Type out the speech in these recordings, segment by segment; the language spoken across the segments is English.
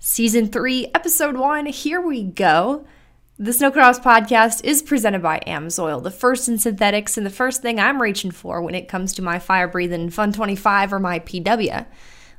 Season 3, Episode 1, here we go. The Snowcross podcast is presented by Amsoil, the first in synthetics and the first thing I'm reaching for when it comes to my fire breathing Fun 25 or my PW.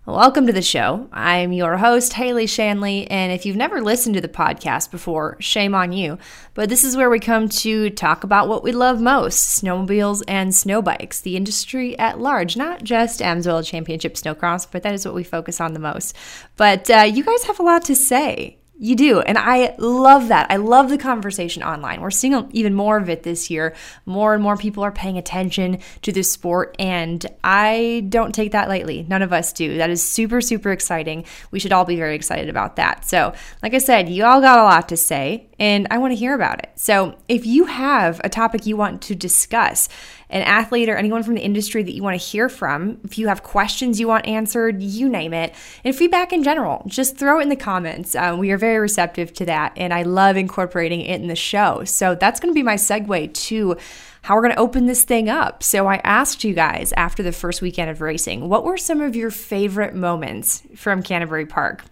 Welcome to the show. I'm your host, Haley Shanley, and if you've never listened to the podcast before, shame on you. But this is where we come to talk about what we love most snowmobiles and snow bikes, the industry at large, not just Amsoil Championship Snowcross, but that is what we focus on the most. But uh, you guys have a lot to say. You do. And I love that. I love the conversation online. We're seeing even more of it this year. More and more people are paying attention to this sport. And I don't take that lightly. None of us do. That is super, super exciting. We should all be very excited about that. So, like I said, you all got a lot to say, and I want to hear about it. So, if you have a topic you want to discuss, an athlete or anyone from the industry that you want to hear from, if you have questions you want answered, you name it, and feedback in general, just throw it in the comments. Um, we are very receptive to that, and I love incorporating it in the show. So that's going to be my segue to how we're going to open this thing up. So I asked you guys after the first weekend of racing, what were some of your favorite moments from Canterbury Park?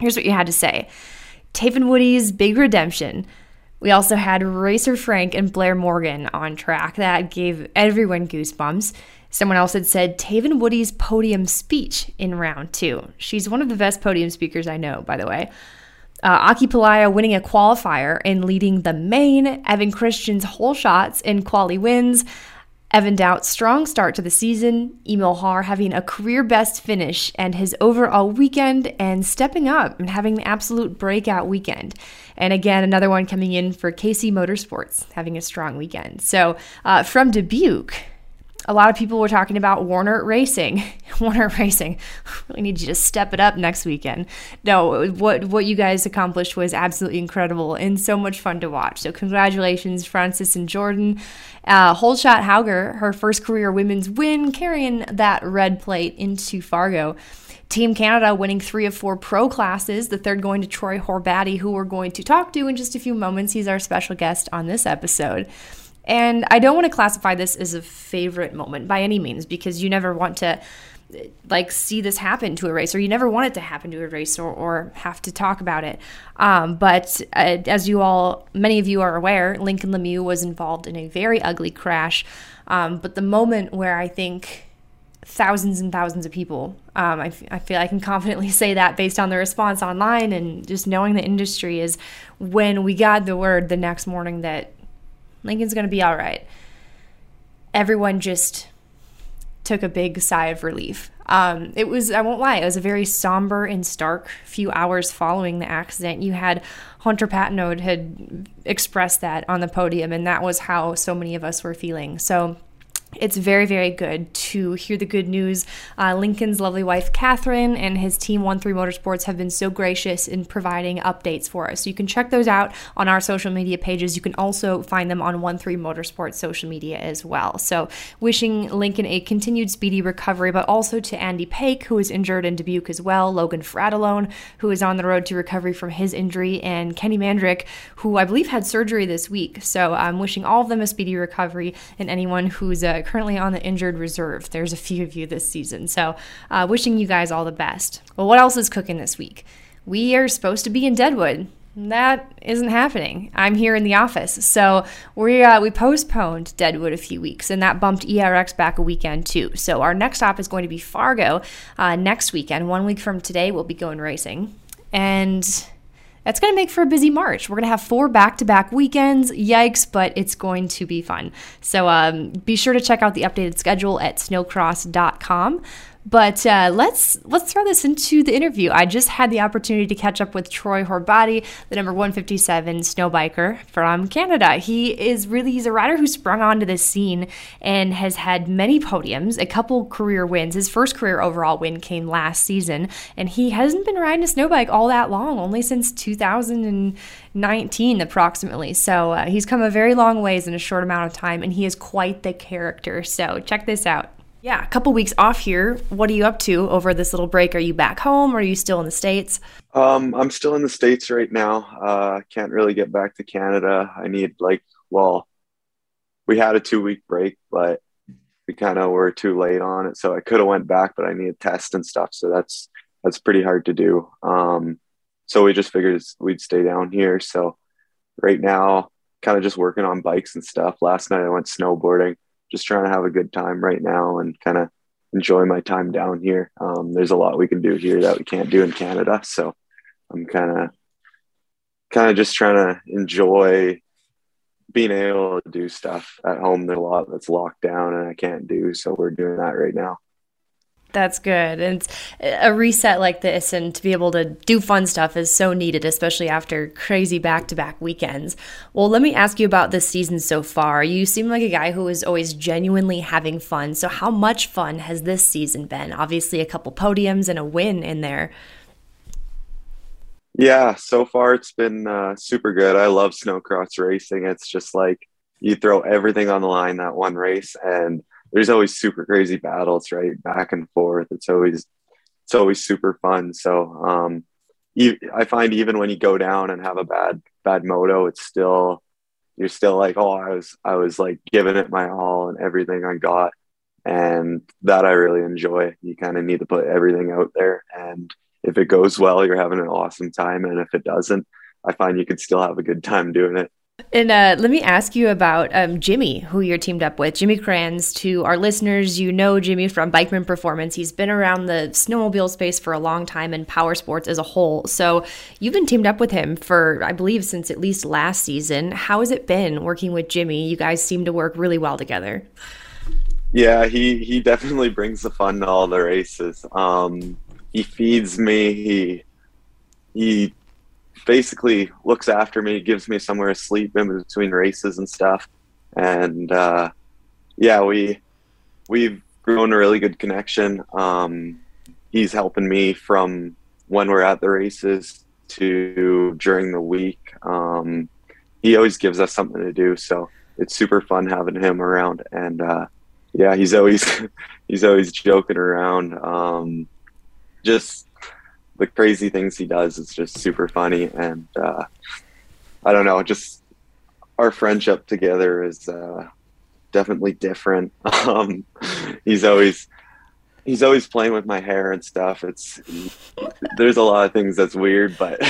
Here's what you had to say. Taven Woody's big redemption. We also had Racer Frank and Blair Morgan on track. That gave everyone goosebumps. Someone else had said Taven Woody's podium speech in round two. She's one of the best podium speakers I know, by the way. Uh, Aki Pihlaja winning a qualifier and leading the main. Evan Christian's whole shots and quali wins. Evan Dowd's strong start to the season, Emil Haar having a career best finish and his overall weekend, and stepping up and having an absolute breakout weekend. And again, another one coming in for KC Motorsports, having a strong weekend. So uh, from Dubuque, a lot of people were talking about Warner Racing. Warner Racing, really need you to step it up next weekend. No, what what you guys accomplished was absolutely incredible and so much fun to watch. So congratulations, Francis and Jordan. Uh, Holshot Hauger, her first career women's win, carrying that red plate into Fargo. Team Canada winning three of four pro classes, the third going to Troy Horvati, who we're going to talk to in just a few moments. He's our special guest on this episode. And I don't want to classify this as a favorite moment by any means because you never want to like see this happen to a racer. you never want it to happen to a racer or, have to talk about it um, but uh, as you all many of you are aware lincoln lemieux was involved in a very ugly crash um, but the moment where i think thousands and thousands of people um, I, f- I feel i can confidently say that based on the response online and just knowing the industry is when we got the word the next morning that Lincoln's going to be all right. Everyone just took a big sigh of relief. Um, it was, I won't lie, it was a very somber and stark few hours following the accident. You had Hunter Patenaude had expressed that on the podium, and that was how so many of us were feeling. So it's very, very good to hear the good news. Uh, Lincoln's lovely wife, Catherine, and his team, One Three Motorsports, have been so gracious in providing updates for us. So you can check those out on our social media pages. You can also find them on One Three Motorsports social media as well. So wishing Lincoln a continued speedy recovery, but also to Andy Pake, who is injured in Dubuque as well, Logan Fratallone, who is on the road to recovery from his injury, and Kenny Mandrick, who I believe had surgery this week. So I'm wishing all of them a speedy recovery, and anyone who's uh, currently on the injured reserve. There's a few of you this season. So, uh, wishing you guys all the best. Well, what else is cooking this week? We are supposed to be in Deadwood. That isn't happening. I'm here in the office, so we uh, we postponed Deadwood a few weeks, and that bumped ERX back a weekend too. So our next stop is going to be Fargo uh, next weekend. One week from today, we'll be going racing, and that's going to make for a busy March. We're going to have four back to back weekends. Yikes, but it's going to be fun. So um, be sure to check out the updated schedule at snowcross.com. But uh, let's let's throw this into the interview. I just had the opportunity to catch up with Troy Horbati, the number 157 snow biker from Canada. He is really he's a rider who sprung onto this scene and has had many podiums, a couple career wins. His first career overall win came last season, and he hasn't been riding a snow bike all that long, only since 2019 approximately. So uh, he's come a very long ways in a short amount of time, and he is quite the character. So check this out. Yeah, a couple weeks off here. What are you up to over this little break? Are you back home or are you still in the States? Um, I'm still in the States right now. Uh, can't really get back to Canada. I need like, well, we had a two week break, but we kind of were too late on it. So I could have went back, but I need a test and stuff. So that's, that's pretty hard to do. Um, so we just figured we'd stay down here. So right now, kind of just working on bikes and stuff. Last night I went snowboarding just trying to have a good time right now and kind of enjoy my time down here. Um, there's a lot we can do here that we can't do in Canada. So I'm kind of, kind of just trying to enjoy being able to do stuff at home. There's a lot that's locked down and I can't do. So we're doing that right now. That's good. And a reset like this and to be able to do fun stuff is so needed, especially after crazy back to back weekends. Well, let me ask you about this season so far. You seem like a guy who is always genuinely having fun. So, how much fun has this season been? Obviously, a couple podiums and a win in there. Yeah, so far it's been uh, super good. I love snowcross racing. It's just like you throw everything on the line that one race and there's always super crazy battles, right? Back and forth. It's always it's always super fun. So um, I find even when you go down and have a bad bad moto, it's still you're still like, oh, I was I was like giving it my all and everything I got, and that I really enjoy. You kind of need to put everything out there, and if it goes well, you're having an awesome time, and if it doesn't, I find you can still have a good time doing it. And uh, let me ask you about um, Jimmy, who you're teamed up with. Jimmy Krantz, to our listeners, you know Jimmy from Bikeman Performance. He's been around the snowmobile space for a long time and power sports as a whole. So you've been teamed up with him for, I believe, since at least last season. How has it been working with Jimmy? You guys seem to work really well together. Yeah, he, he definitely brings the fun to all the races. Um, he feeds me. He he basically looks after me, gives me somewhere to sleep in between races and stuff. And uh, yeah, we we've grown a really good connection. Um, he's helping me from when we're at the races to during the week. Um, he always gives us something to do, so it's super fun having him around. And uh, yeah, he's always he's always joking around. Um, just the crazy things he does is just super funny. And uh, i don't know just our friendship together is uh, definitely different. Um, he's always he's always playing with my hair and stuff. It's there's a lot of things that's weird but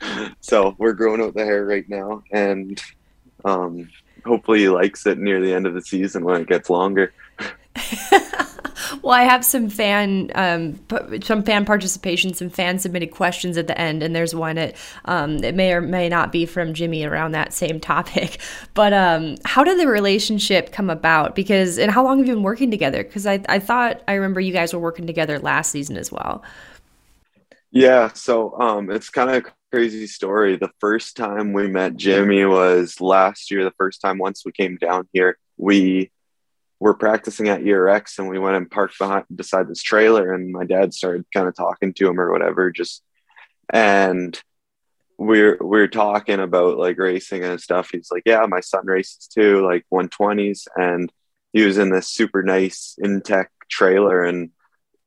so we're growing out the hair right now. And um, hopefully he likes it near the end of the season when it gets longer well, I have some fan um, some fan participation, some fan submitted questions at the end, and there's one that um, it may or may not be from Jimmy around that same topic. But um, how did the relationship come about? Because and how long have you been working together? Because I I thought I remember you guys were working together last season as well. Yeah, so um, it's kind of crazy story. The first time we met Jimmy was last year. The first time once we came down here, we we're practicing at ERX and we went and parked behind beside this trailer and my dad started kind of talking to him or whatever just and we're we're talking about like racing and stuff. He's like yeah my son races too like 120s and he was in this super nice Intech trailer and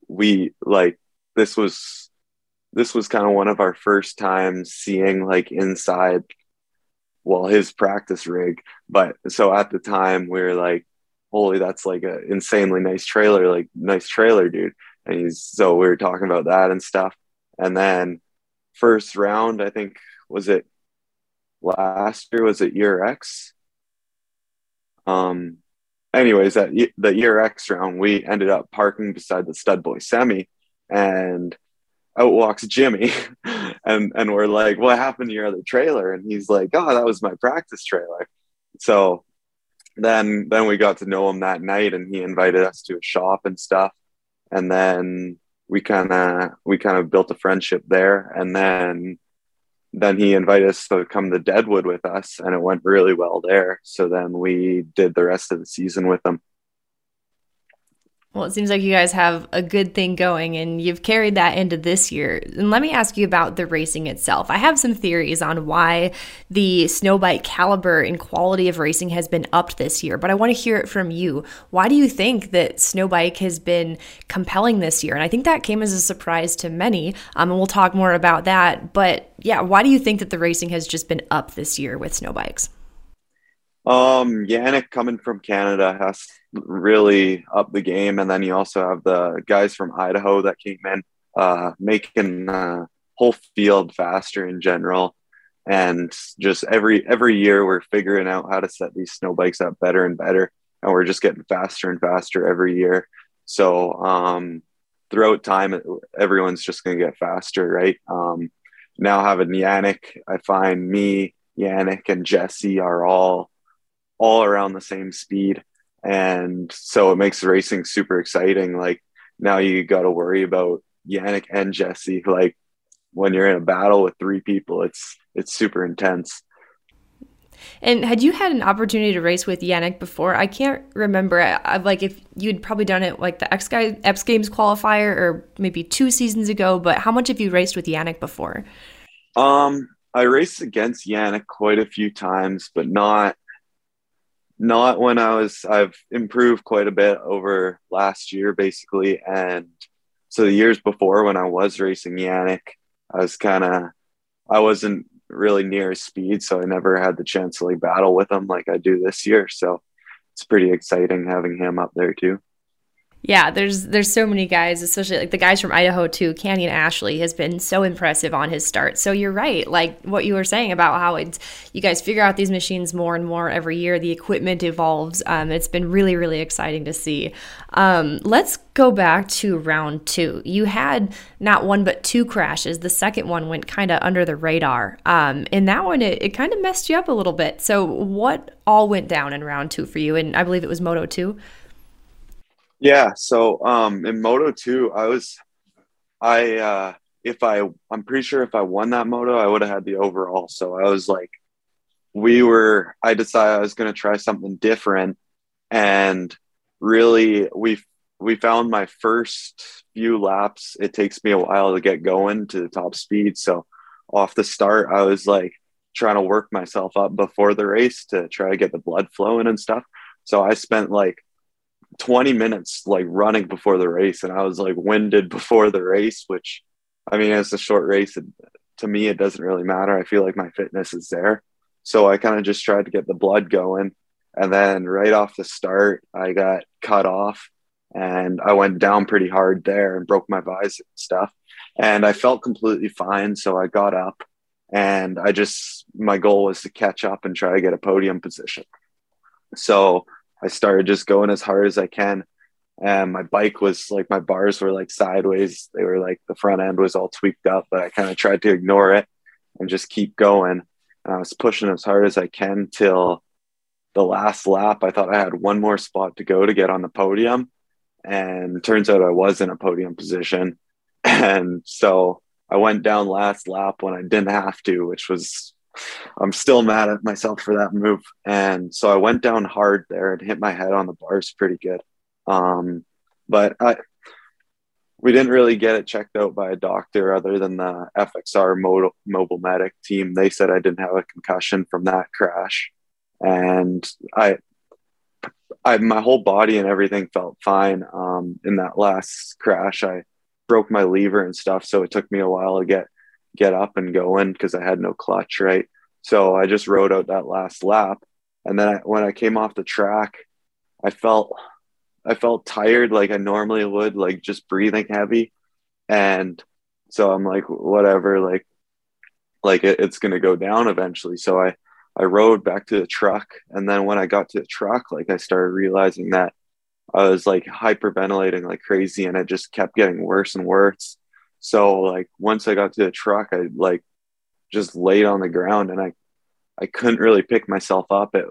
we like this was this was kind of one of our first times seeing like inside well his practice rig. But so at the time we were like holy, that's like an insanely nice trailer, like nice trailer, dude. And he's so we were talking about that and stuff. And then first round, I think was it last year? Was it ERX? Um, anyways, that the ERX round, we ended up parking beside the Stud Boy semi, and out walks Jimmy, and and we're like, "What happened to your other trailer?" And he's like, "Oh, that was my practice trailer." So then then we got to know him that night and he invited us to a shop and stuff. And then we kind of we kind of built a friendship there. And then then he invited us to come to deadwood with us and it went really well there. So then we did the rest of the season with him Well, it seems like you guys have a good thing going and you've carried that into this year. And let me ask you about the racing itself. I have some theories on why the snow bike caliber and quality of racing has been upped this year, but I want to hear it from you. Why do you think that snow bike has been compelling this year? And I think that came as a surprise to many. Um, and we'll talk more about that. But yeah, why do you think that the racing has just been up this year with snow bikes? Um, Yannick coming from Canada has really up the game, and then you also have the guys from Idaho that came in, uh, making the whole field faster in general. And just every every year, we're figuring out how to set these snow bikes up better and better, and we're just getting faster and faster every year. So um, throughout time, everyone's just going to get faster, right? Um, now having Yannick, I find me, Yannick, and Jesse are all all around the same speed. And so it makes racing super exciting. Like now you got to worry about Yannick and Jesse. Like when you're in a battle with three people, it's it's super intense. And had you had an opportunity to race with Yannick before? I can't remember. I, like if you'd probably done it like the X guy X Games qualifier or maybe two seasons ago. But how much have you raced with Yannick before? Um, I raced against Yannick quite a few times, but not not when I was, I've improved quite a bit over last year, basically. And so the years before when I was racing Yannick, I was kind of, I wasn't really near his speed. So I never had the chance to like battle with him like I do this year. So it's pretty exciting having him up there too. Yeah, there's there's so many guys, especially like the guys from Idaho too. Canyon Ashley has been so impressive on his start. So you're right, like what you were saying about how it's you guys figure out these machines more and more every year. The equipment evolves. Um, it's been really really exciting to see. Um, let's go back to round two. You had not one but two crashes. The second one went kind of under the radar. Um, in that one, it, it kind of messed you up a little bit. So what all went down in round two for you? And I believe it was Moto two. Yeah. So um, in Moto 2, I was, I, uh, if I, I'm pretty sure if I won that moto, I would have had the overall. So I was like, we were, I decided I was going to try something different. And really, we, we found my first few laps. It takes me a while to get going to the top speed. So off the start, I was like trying to work myself up before the race to try to get the blood flowing and stuff. So I spent like 20 minutes like running before the race and I was like winded before the race, which I mean, it's a short race. And to me, it doesn't really matter. I feel like my fitness is there. So I kind of just tried to get the blood going. And then right off the start, I got cut off and I went down pretty hard there and broke my visor and stuff. And I felt completely fine. So I got up and I just, my goal was to catch up and try to get a podium position. So I started just going as hard as I can. And my bike was like my bars were like sideways. They were like the front end was all tweaked up, but I kind of tried to ignore it and just keep going. And I was pushing as hard as I can till the last lap. I thought I had one more spot to go to get on the podium. And turns out I was in a podium position. And so I went down last lap when I didn't have to, which was I'm still mad at myself for that move. And so I went down hard there and hit my head on the bars pretty good. Um, but I, we didn't really get it checked out by a doctor other than the FXR mobile, mobile medic team. They said I didn't have a concussion from that crash. And I, I, my whole body and everything felt fine. Um, in that last crash, I broke my lever and stuff. So it took me a while to get get up and going because I had no clutch, right? So I just rode out that last lap, and then I, when I came off the track, I felt I felt tired like I normally would, like just breathing heavy, and so I'm like, whatever, like like it, it's gonna go down eventually. So I I rode back to the truck, and then when I got to the truck, like I started realizing that I was like hyperventilating like crazy, and it just kept getting worse and worse. So like once I got to the truck, I like just laid on the ground and I I couldn't really pick myself up. It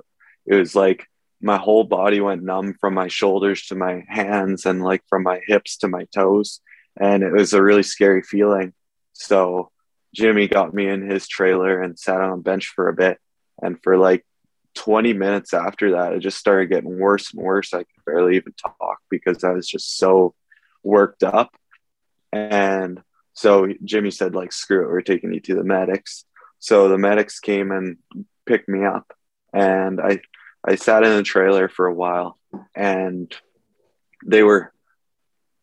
it was like my whole body went numb from my shoulders to my hands and like from my hips to my toes. And it was a really scary feeling. So Jimmy got me in his trailer and sat on a bench for a bit. And for like 20 minutes after that, it just started getting worse and worse. I could barely even talk because I was just so worked up. And so Jimmy said, like, screw it, we're taking you to the medics. So the medics came and picked me up. And I I sat in the trailer for a while and they were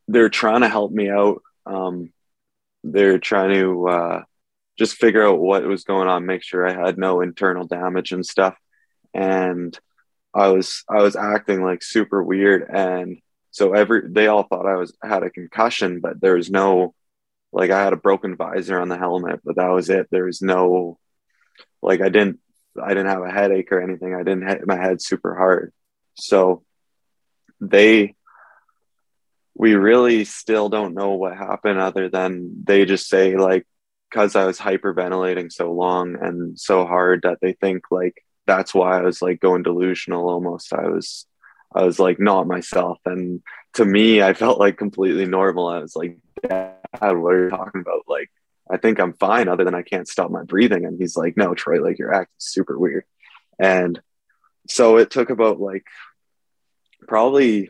they're trying to help me out. Um, they're trying to uh, just figure out what was going on, make sure I had no internal damage and stuff. And I was I was acting like super weird, and so every they all thought I was had a concussion, but there was no like I had a broken visor on the helmet, but that was it. There was no like I didn't I didn't have a headache or anything. I didn't hit my head super hard. So they we really still don't know what happened other than they just say like because I was hyperventilating so long and so hard that they think like that's why I was like going delusional almost. I was I was like not myself. And to me, I felt like completely normal. I was like, Dad, what are you talking about? Like, I think I'm fine other than I can't stop my breathing. And he's like, No, Troy, like you're acting super weird. And so it took about like probably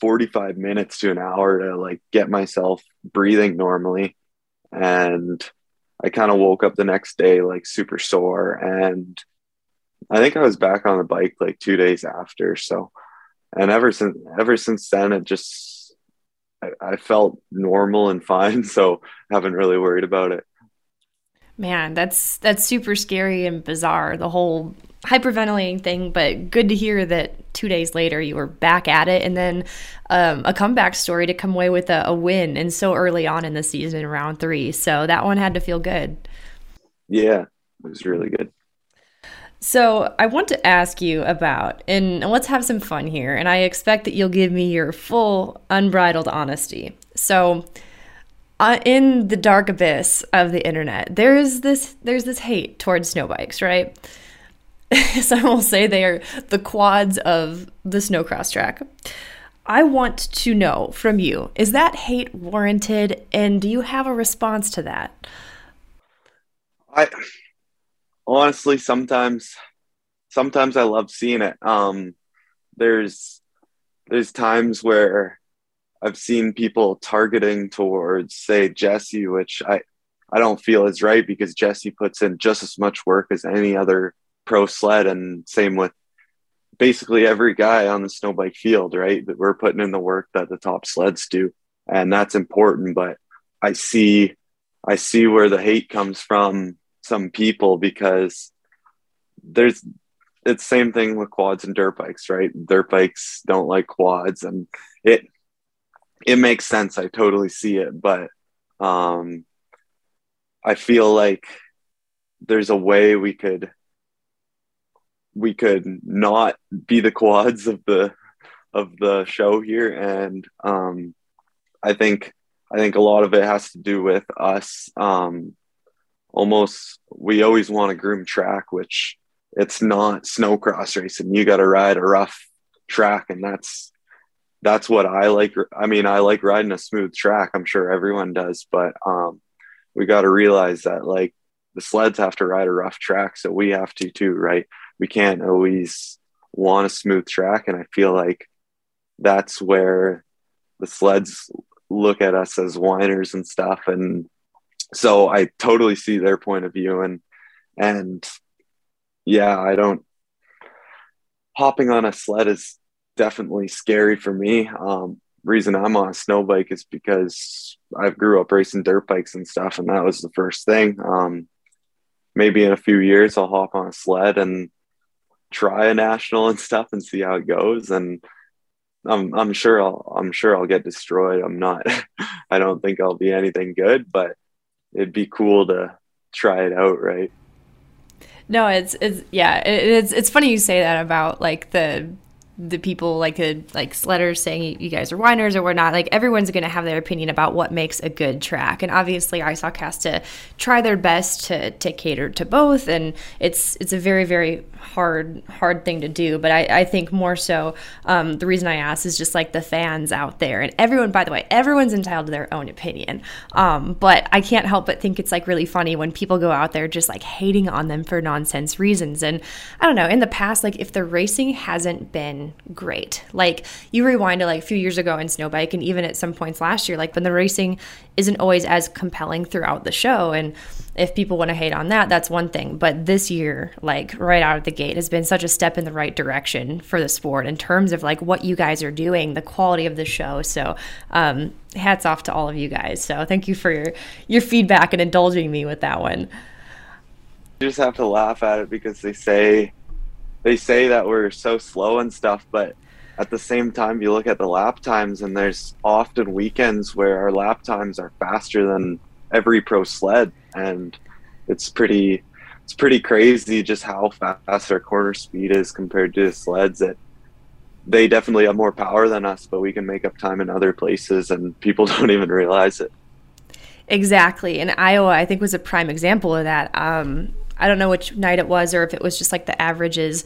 45 minutes to an hour to like get myself breathing normally. And I kind of woke up the next day like super sore. And I think I was back on the bike like two days after. So, and ever since, ever since then, it just, I, I felt normal and fine. So haven't really worried about it. Man, that's that's super scary and bizarre. The whole hyperventilating thing, but good to hear that two days later you were back at it, and then um, a comeback story to come away with a, a, win, and so early on in the season, round three. So that one had to feel good. Yeah, it was really good. So I want to ask you about, and let's have some fun here, and I expect that you'll give me your full, unbridled honesty. So uh, in the dark abyss of the internet, there's this there's this hate towards snow bikes, right? Some will say they are the quads of the snowcross track. I want to know from you: is that hate warranted, and do you have a response to that? I honestly sometimes sometimes I love seeing it. Um, there's there's times where I've seen people targeting towards, say, Jesse, which I, I don't feel is right because Jesse puts in just as much work as any other pro sled, and same with basically every guy on the snow bike field, right? That we're putting in the work that the top sleds do, and that's important. But I see, I see where the hate comes from some people because there's it's same thing with quads and dirt bikes, right? Dirt bikes don't like quads, and it it makes sense. I totally see it, but um, I feel like there's a way we could we could not be the quads of the of the show here, and um, I think I think a lot of it has to do with us. Um, almost, we always want a groom track, which it's not snowcross racing. You got to ride a rough track, and that's that's what I like. I mean, I like riding a smooth track. I'm sure everyone does, but um, we got to realize that like the sleds have to ride a rough track, so we have to too, right? We can't always want a smooth track, and I feel like that's where the sleds look at us as whiners and stuff, and so I totally see their point of view, and and yeah, I don't hopping on a sled is definitely scary for me. Um, reason I'm on a snow bike is because I grew up racing dirt bikes and stuff, and that was the first thing. Um, maybe in a few years, I'll hop on a sled and try a national and stuff and see how it goes. And I'm I'm sure I'll I'm sure I'll get destroyed. I'm not. I don't think I'll be anything good, but it'd be cool to try it out, right? No, it's it's yeah, it, it's it's funny you say that about like the the people like a, like sledders saying you guys are whiners or whatnot. Like everyone's going to have their opinion about what makes a good track, and obviously ISOC has to try their best to to cater to both, and it's it's a very very hard hard thing to do. But I, I think more so um, the reason I ask is just like the fans out there, and everyone. By the way, everyone's entitled to their own opinion, um, but I can't help but think it's like really funny when people go out there just like hating on them for nonsense reasons. And I don't know in the past, like if the racing hasn't been great. Like you rewind to like a few years ago in Snowbike and even at some points last year, like when the racing isn't always as compelling throughout the show. And if people want to hate on that, that's one thing. But this year, like right out of the gate, has been such a step in the right direction for the sport in terms of like what you guys are doing, the quality of the show. So um, hats off to all of you guys. So thank you for your your feedback and indulging me with that one. You just have to laugh at it because they say they say that we're so slow and stuff, but at the same time, you look at the lap times, and there's often weekends where our lap times are faster than every pro sled, and it's pretty it's pretty crazy just how fast our corner speed is compared to the sleds. That they definitely have more power than us, but we can make up time in other places, and people don't even realize it. Exactly, and Iowa, I think, was a prime example of that. Um, I don't know which night it was or if it was just like the averages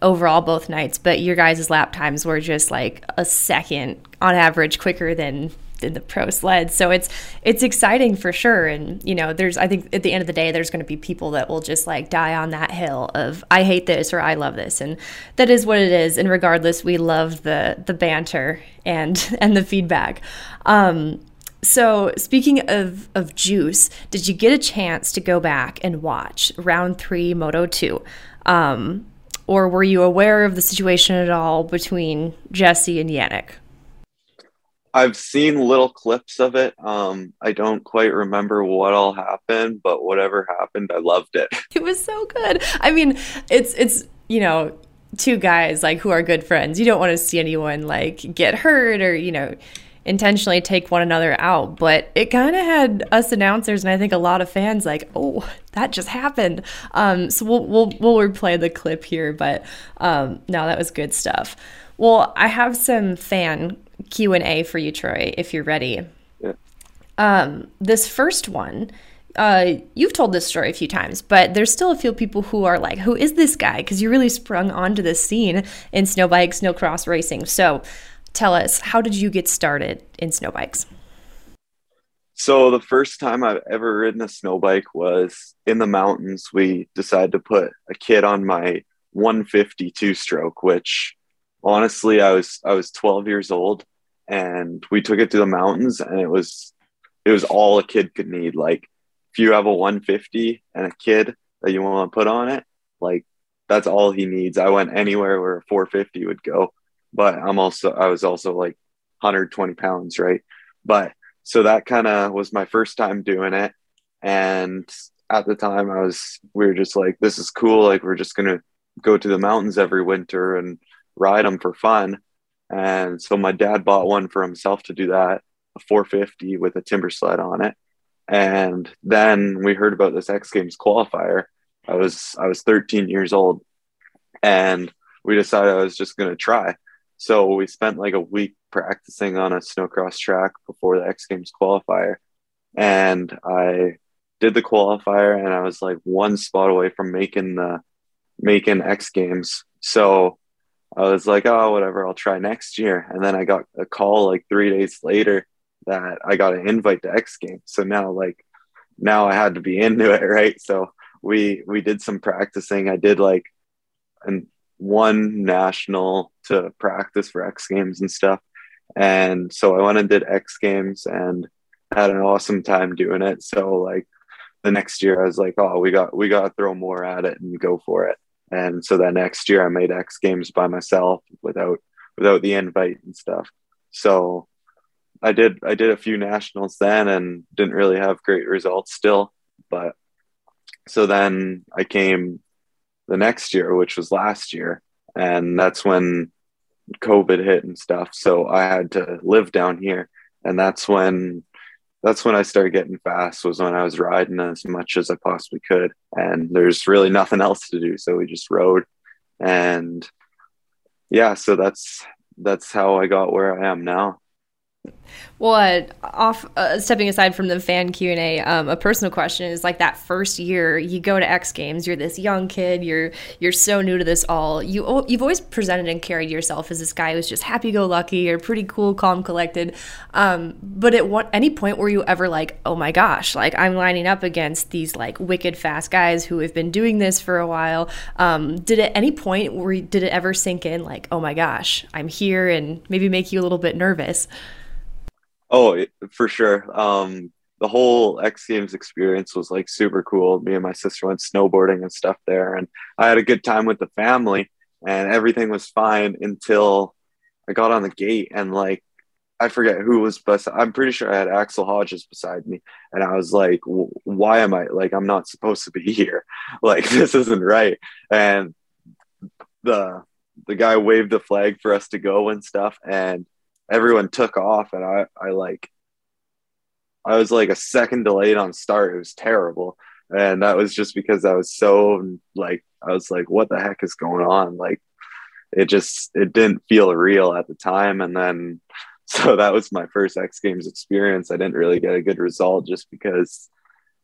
overall both nights, but your guys' lap times were just like a second on average quicker than than the pro sled. So it's it's exciting for sure. And you know, there's I think at the end of the day there's gonna be people that will just like die on that hill of I hate this or I love this. And that is what it is. And regardless, we love the the banter and and the feedback. Um so, speaking of, of juice, did you get a chance to go back and watch round three, Moto 2? Um, or were you aware of the situation at all between Jesse and Yannick? I've seen little clips of it. Um, I don't quite remember what all happened, but whatever happened, I loved it. It was so good. I mean, it's it's you know two guys like who are good friends. You don't want to see anyone like get hurt or you know intentionally take one another out, but it kind of had us announcers and I think a lot of fans like, oh, that just happened. Um, so we'll, we'll we'll replay the clip here, but um, no, that was good stuff. Well, I have some fan Q and A for you, Troy, if you're ready. Yeah. Um, this first one. Uh, you've told this story a few times, but there's still a few people who are like, "Who is this guy?" Because you really sprung onto this scene in snowbike, snowcross racing. So, tell us how did you get started in snow bikes? So the first time i've ever ridden a snow bike was in the mountains. We decided to put a kid on my 152 stroke which honestly i was i was 12 years old and we took it to the mountains and it was it was all a kid could need. Like if you have a 150 and a kid that you want to put on it like that's all he needs. I went anywhere where a 450 would go but I'm also I was also like 120 pounds, right? But so that kind of was my first time doing it, and at the time I was we were just like this is cool, like we're just gonna go to the mountains every winter and ride them for fun. And so my dad bought one for himself to do that, a 450 with a timber sled on it. And then we heard about this X Games qualifier. I was I was 13 years old, and we decided I was just gonna try. So we spent like a week practicing on a snowcross track before the X Games qualifier. And I did the qualifier and I was like one spot away from making the making X Games. So I was like, oh, whatever, I'll try next year. And then I got a call like three days later that I got an invite to X Games. So now like now I had to be into it, right? So we we did some practicing. I did like and one national to practice for X Games and stuff. And so I went and did X Games and had an awesome time doing it. So like the next year I was like, oh, we got we got to throw more at it and go for it. And so that next year I made X Games by myself without without the invite and stuff. So I did I did a few nationals then and didn't really have great results still, but so then I came the next year, which was last year. And that's when COVID hit and stuff. So I had to live down here. And that's when that's when I started getting fast was when I was riding as much as I possibly could. And there's really nothing else to do. So we just rode and yeah, so that's that's how I got where I am now. Well, uh, off uh, stepping aside from the fan Q and A, um, a personal question is like that first year you go to X Games, you're this young kid, you're you're so new to this all. You you've always presented and carried yourself as this guy who's just happy go lucky or pretty cool, calm, collected. Um, but at what, any point were you ever like, oh my gosh, like I'm lining up against these like wicked fast guys who have been doing this for a while? Um, did at any point where did it ever sink in like, oh my gosh, I'm here, and maybe make you a little bit nervous? Oh, for sure. Um, the whole X Games experience was like super cool. Me and my sister went snowboarding and stuff there, and I had a good time with the family, and everything was fine until I got on the gate and like I forget who was beside. I'm pretty sure I had Axel Hodges beside me, and I was like, "Why am I like I'm not supposed to be here? Like this isn't right." And the the guy waved the flag for us to go and stuff, and everyone took off and I, I like I was like a second delayed on start. It was terrible. And that was just because I was so like I was like, what the heck is going on? Like it just it didn't feel real at the time. And then so that was my first X Games experience. I didn't really get a good result just because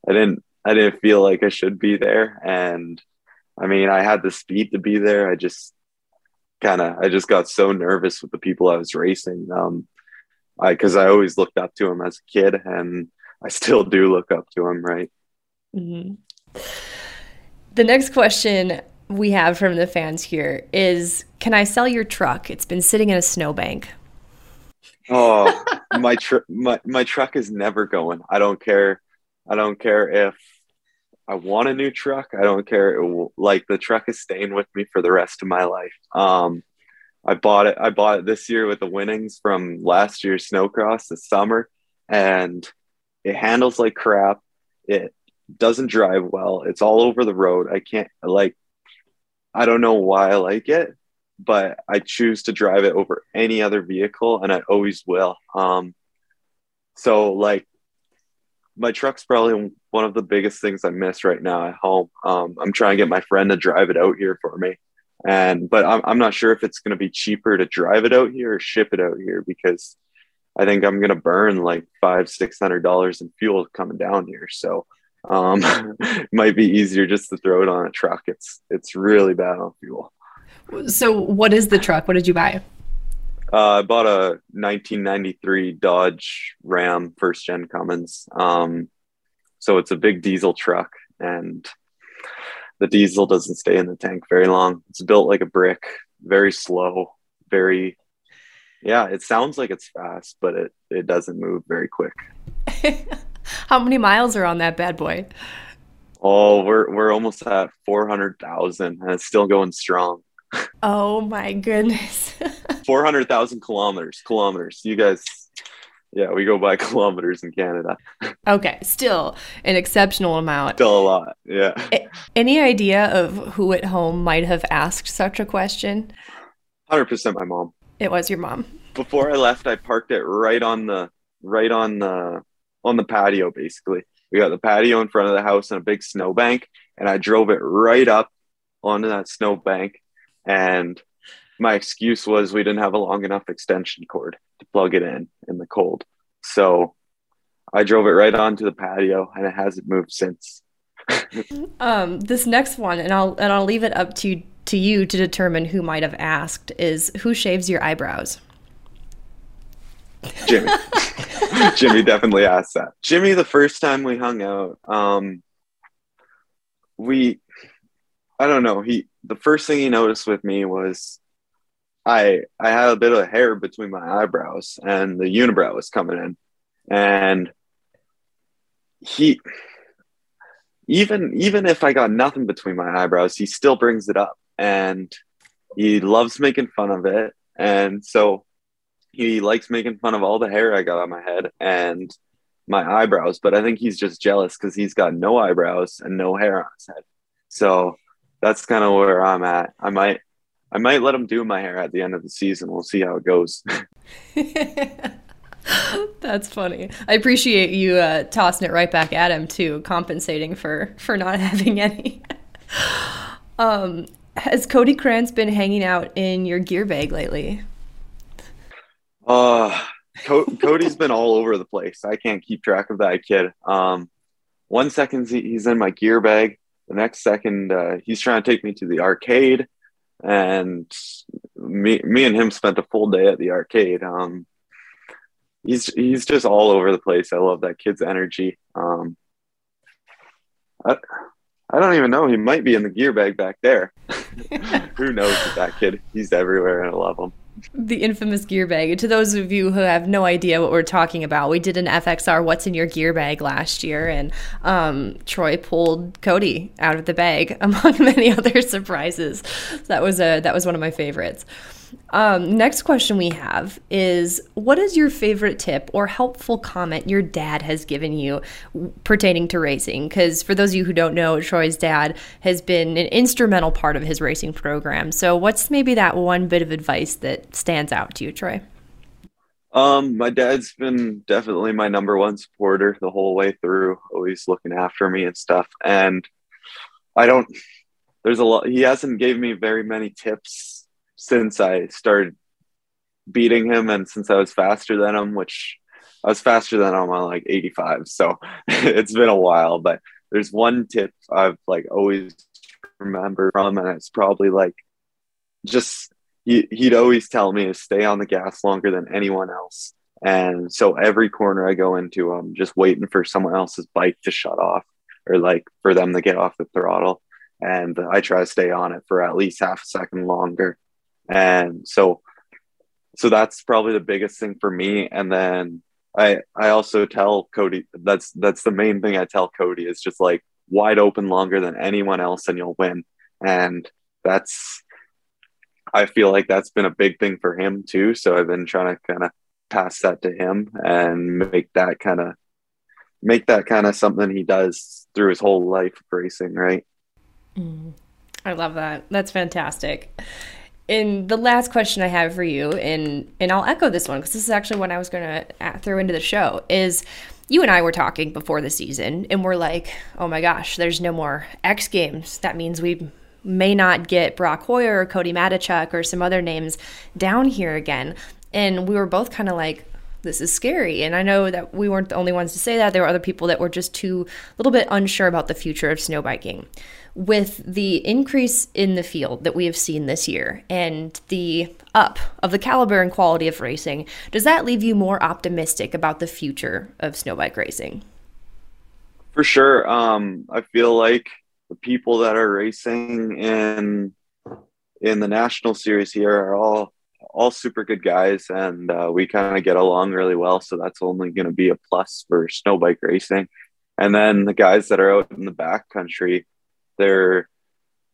I didn't I didn't feel like I should be there. And I mean I had the speed to be there. I just kind of I just got so nervous with the people I was racing. Um, I because I always looked up to him as a kid, and I still do look up to him. Right. Mm-hmm. The next question we have from the fans here is Can I sell your truck? It's been sitting in a snowbank. Oh, my, tr- my, my truck is never going. I don't care. I don't care if I want a new truck. I don't care. Will, like the truck is staying with me for the rest of my life. Um, I bought it. I bought it this year with the winnings from last year's snowcross this summer, and it handles like crap. It doesn't drive well. It's all over the road. I can't like. I don't know why I like it, but I choose to drive it over any other vehicle, and I always will. Um, so like my truck's probably one of the biggest things I miss right now at home. Um, I'm trying to get my friend to drive it out here for me, and but I'm I'm not sure if it's going to be cheaper to drive it out here or ship it out here because I think I'm going to burn like five six hundred dollars in fuel coming down here. So um, it might be easier just to throw it on a truck. It's it's really bad on fuel. So what is the truck? What did you buy? Uh, I bought a 1993 Dodge Ram first gen Cummins. Um, so it's a big diesel truck, and the diesel doesn't stay in the tank very long. It's built like a brick, very slow, very. Yeah, it sounds like it's fast, but it it doesn't move very quick. How many miles are on that bad boy? Oh, we're we're almost at four hundred thousand, and it's still going strong. Oh my goodness. 400,000 kilometers. Kilometers. You guys, yeah, we go by kilometers in Canada. Okay, still an exceptional amount. Still a lot, yeah. Any idea of who at home might have asked such a question? 100% my mom. It was your mom. Before I left, I parked it right on the right on the on the patio basically. We got the patio in front of the house and a big snowbank and I drove it right up onto that snowbank and my excuse was we didn't have a long enough extension cord to plug it in in the cold. So I drove it right onto the patio and it hasn't moved since. um, this next one, and I'll and I'll leave it up to to you to determine who might have asked, is who shaves your eyebrows? Jimmy. Jimmy definitely asked that. Jimmy, the first time we hung out, um, we, I don't know, he, the first thing he noticed with me was I I had a bit of hair between my eyebrows and the unibrow was coming in. And he even even if I got nothing between my eyebrows, he still brings it up and he loves making fun of it. And so he likes making fun of all the hair I got on my head and my eyebrows, but I think he's just jealous because he's got no eyebrows and no hair on his head. So that's kind of where I'm at. I might I might let him do my hair at the end of the season. We'll see how it goes. That's funny. I appreciate you uh, tossing it right back at him too, compensating for for not having any. um, Has Cody Krantz been hanging out in your gear bag lately? Uh, Co- Cody's been all over the place. I can't keep track of that kid. Um, one second he's in my gear bag. The next second uh, he's trying to take me to the arcade, and me, me and him spent a full day at the arcade. Um, he's he's just all over the place. I love that kid's energy. Um, I, I don't even know. He might be in the gear bag back there. Who knows that kid? He's everywhere, and I love him. The infamous gear bag. To those of you who have no idea what we're talking about, we did an FXR "What's in Your Gear Bag" last year, and um, Troy pulled Cody out of the bag, among many other surprises. that was a that was one of my favorites. Um, next question we have is What is your favorite tip or helpful comment your dad has given you pertaining to racing? Because for those of you who don't know, Troy's dad has been an instrumental part of his racing program. So, what's maybe that one bit of advice that stands out to you, Troy? Um, my dad's been definitely my number one supporter the whole way through, always looking after me and stuff. And I don't, there's a lot, he hasn't gave me very many tips since I started beating him and since I was faster than him, which I was faster than him on like 85. So it's been a while, but there's one tip I've like always remember from, and it's probably like just he, he'd always tell me to stay on the gas longer than anyone else. And so every corner I go into, I'm just waiting for someone else's bike to shut off or like for them to get off the throttle. And I try to stay on it for at least half a second longer and so so that's probably the biggest thing for me. And then i i also tell cody that's that's the main thing i tell cody is just like wide open longer than anyone else and you'll win. And that's i feel like that's been a big thing for him too. So i've been trying to kind of pass that to him and make that kind of make that kind of something he does through his whole life of racing right? Mm, i love that. That's fantastic and the last question I have for you, and and I'll echo this one because this is actually one I was going to throw into the show, is you and I were talking before the season, and we're like, oh my gosh, there's no more X Games. That means we may not get Brock Hoyer or Cody Matechuk or some other names down here again. And we were both kind of like, this is scary. And I know that we weren't the only ones to say that. There were other people that were just too a little bit unsure about the future of snow biking with the increase in the field that we have seen this year and the up of the caliber and quality of racing, does that leave you more optimistic about the future of snowbike racing? For sure. Um, I feel like the people that are racing in in the national series here are all all super good guys, and uh, we kind of get along really well. So that's only going to be a plus for snowbike racing. And then the guys that are out in the back country, they're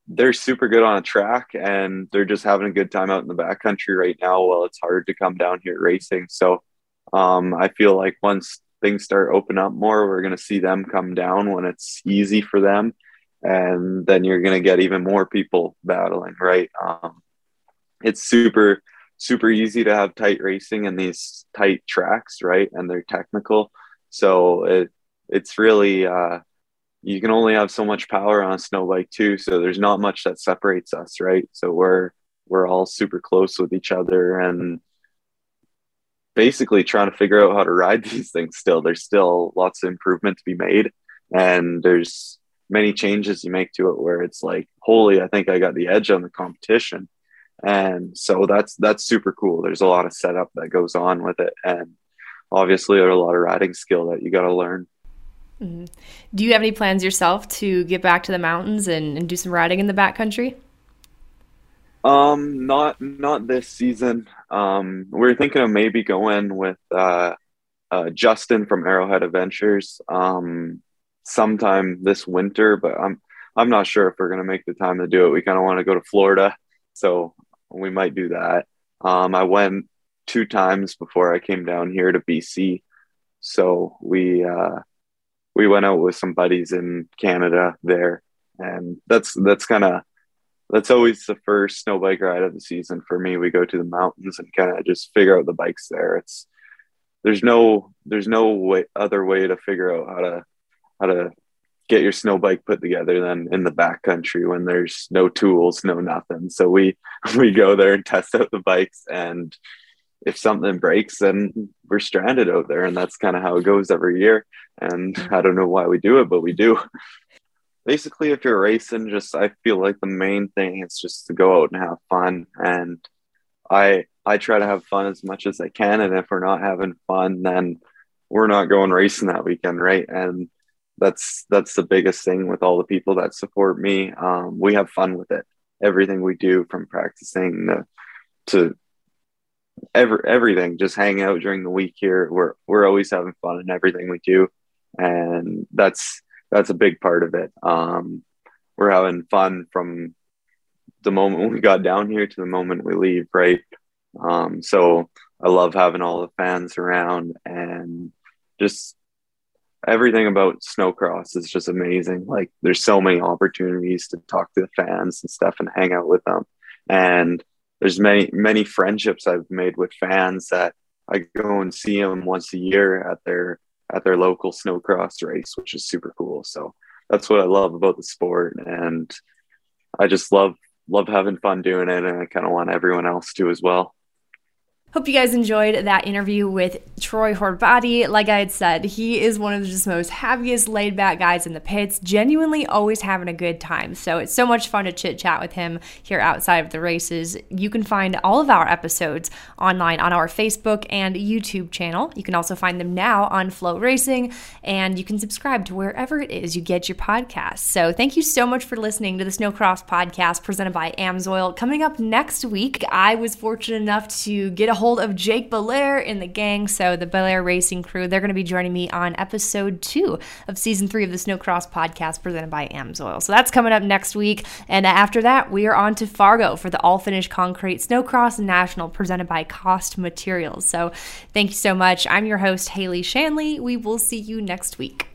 they're super good on a track and they're just having a good time out in the back country right now while it's hard to come down here racing. So um, I feel like once things start open up more, we're going to see them come down when it's easy for them. And then you're going to get even more people battling, right? Um, it's super, super easy to have tight racing in these tight tracks, right? And they're technical. So it, it's really, uh, you can only have so much power on a snow bike too. So there's not much that separates us right? So we're we're all super close with each other and basically trying to figure out how to ride these things still. There's still lots of improvement to be made. And there's many changes you make to it where it's like holy i think i got the edge on the competition and so that's that's super cool there's a lot of setup that goes on with it and obviously there's a lot of riding skill that you got to learn Mm-hmm. Do you have any plans yourself to get back to the mountains and, and do some riding in the backcountry? Um, not not this season. Um, we are thinking of maybe going with uh, uh, Justin from Arrowhead Adventures um, sometime this winter, but I'm I'm not sure if we're gonna make the time to do it. We kind of want to go to Florida, so we might do that. Um, I went two times before I came down here to BC, so we uh, we went out with some buddies in Canada there, and that's that's kind of that's always the first snow bike ride of the season for me. We go to the mountains and kind of just figure out the bikes there. It's there's no there's no way other way to figure out how to how to get your snow bike put together than in the backcountry when there's no tools, no nothing. So we we go there and test out the bikes and if something breaks then we're stranded out there and that's kind of how it goes every year and mm-hmm. I don't know why we do it but we do. Basically if you're racing just I feel like the main thing is just to go out and have fun and I I try to have fun as much as I can and if we're not having fun then we're not going racing that weekend right and that's that's the biggest thing with all the people that support me. Um, we have fun with it. Everything we do, from practicing to, to every everything, just hang out during the week here. We're we're always having fun in everything we do, and that's that's a big part of it. Um, we're having fun from the moment we got down here to the moment we leave, right? Um, so I love having all the fans around and just everything about snowcross is just amazing. Like there's so many opportunities to talk to the fans and stuff and hang out with them. And there's many, many friendships I've made with fans that I go and see them once a year at their, at their local snowcross race, which is super cool. So that's what I love about the sport. And I just love, love having fun doing it. And I kind of want everyone else to as well. Hope you guys enjoyed that interview with Troy Horvati. Like I had said, he is one of the most happiest, laid back guys in the pits, genuinely always having a good time. So it's so much fun to chit chat with him here outside of the races. You can find all of our episodes online on our Facebook and YouTube channel. You can also find them now on FloRacing, and you can subscribe to wherever it is you get your podcasts. So thank you so much for listening to the Snowcross podcast presented by Amsoil. Coming up next week, I was fortunate enough to get a hold of Jake Belair in the gang. So, the Belair Racing crew, they're going to be joining me on episode two of season three of the Snowcross podcast presented by Amsoil. So, that's coming up next week. And after that, we are on to Fargo for the all finished concrete Snowcross National presented by Cost Materials. So, thank you so much. I'm your host, Haley Shanley. We will see you next week.